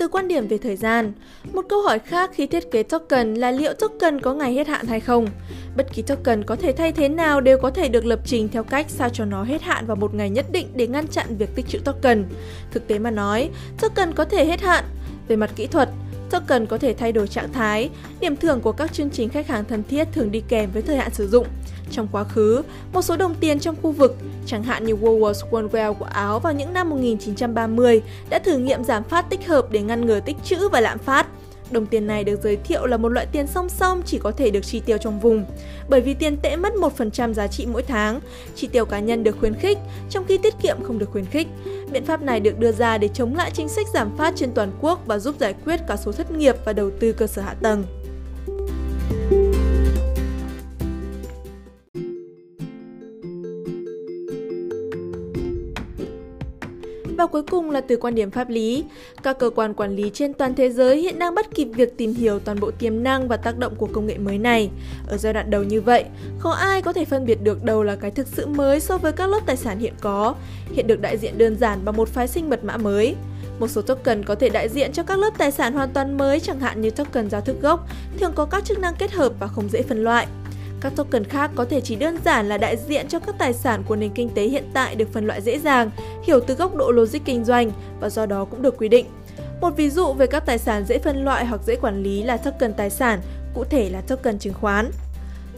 Từ quan điểm về thời gian, một câu hỏi khác khi thiết kế token là liệu token có ngày hết hạn hay không. Bất kỳ token có thể thay thế nào đều có thể được lập trình theo cách sao cho nó hết hạn vào một ngày nhất định để ngăn chặn việc tích trữ token. Thực tế mà nói, token có thể hết hạn. Về mặt kỹ thuật, token có thể thay đổi trạng thái, điểm thưởng của các chương trình khách hàng thân thiết thường đi kèm với thời hạn sử dụng. Trong quá khứ, một số đồng tiền trong khu vực, chẳng hạn như Woolworths Onewealth của Áo vào những năm 1930, đã thử nghiệm giảm phát tích hợp để ngăn ngừa tích trữ và lạm phát. Đồng tiền này được giới thiệu là một loại tiền song song chỉ có thể được chi tiêu trong vùng. Bởi vì tiền tệ mất 1% giá trị mỗi tháng, chi tiêu cá nhân được khuyến khích, trong khi tiết kiệm không được khuyến khích. Biện pháp này được đưa ra để chống lại chính sách giảm phát trên toàn quốc và giúp giải quyết cả số thất nghiệp và đầu tư cơ sở hạ tầng. Và cuối cùng là từ quan điểm pháp lý. Các cơ quan quản lý trên toàn thế giới hiện đang bắt kịp việc tìm hiểu toàn bộ tiềm năng và tác động của công nghệ mới này. Ở giai đoạn đầu như vậy, không ai có thể phân biệt được đâu là cái thực sự mới so với các lớp tài sản hiện có, hiện được đại diện đơn giản bằng một phái sinh mật mã mới. Một số token có thể đại diện cho các lớp tài sản hoàn toàn mới chẳng hạn như token giao thức gốc, thường có các chức năng kết hợp và không dễ phân loại. Các token khác có thể chỉ đơn giản là đại diện cho các tài sản của nền kinh tế hiện tại được phân loại dễ dàng, hiểu từ góc độ logic kinh doanh và do đó cũng được quy định. Một ví dụ về các tài sản dễ phân loại hoặc dễ quản lý là token tài sản, cụ thể là token chứng khoán.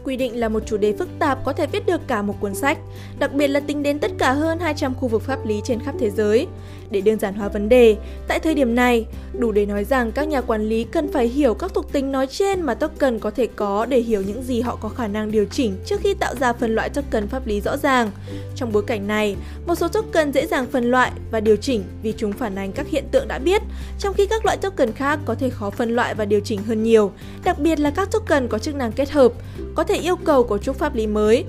Quy định là một chủ đề phức tạp có thể viết được cả một cuốn sách, đặc biệt là tính đến tất cả hơn 200 khu vực pháp lý trên khắp thế giới. Để đơn giản hóa vấn đề, tại thời điểm này, đủ để nói rằng các nhà quản lý cần phải hiểu các thuộc tính nói trên mà token có thể có để hiểu những gì họ có khả năng điều chỉnh trước khi tạo ra phân loại token pháp lý rõ ràng. Trong bối cảnh này, một số token dễ dàng phân loại và điều chỉnh vì chúng phản ánh các hiện tượng đã biết, trong khi các loại token khác có thể khó phân loại và điều chỉnh hơn nhiều, đặc biệt là các token có chức năng kết hợp, có thể yêu cầu cấu trúc pháp lý mới.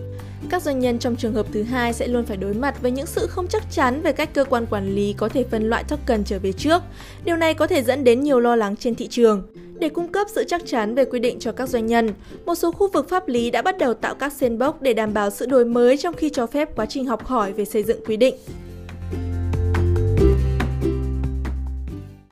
Các doanh nhân trong trường hợp thứ hai sẽ luôn phải đối mặt với những sự không chắc chắn về cách cơ quan quản lý có thể phân loại token trở về trước. Điều này có thể dẫn đến nhiều lo lắng trên thị trường. Để cung cấp sự chắc chắn về quy định cho các doanh nhân, một số khu vực pháp lý đã bắt đầu tạo các sandbox để đảm bảo sự đổi mới trong khi cho phép quá trình học hỏi về xây dựng quy định.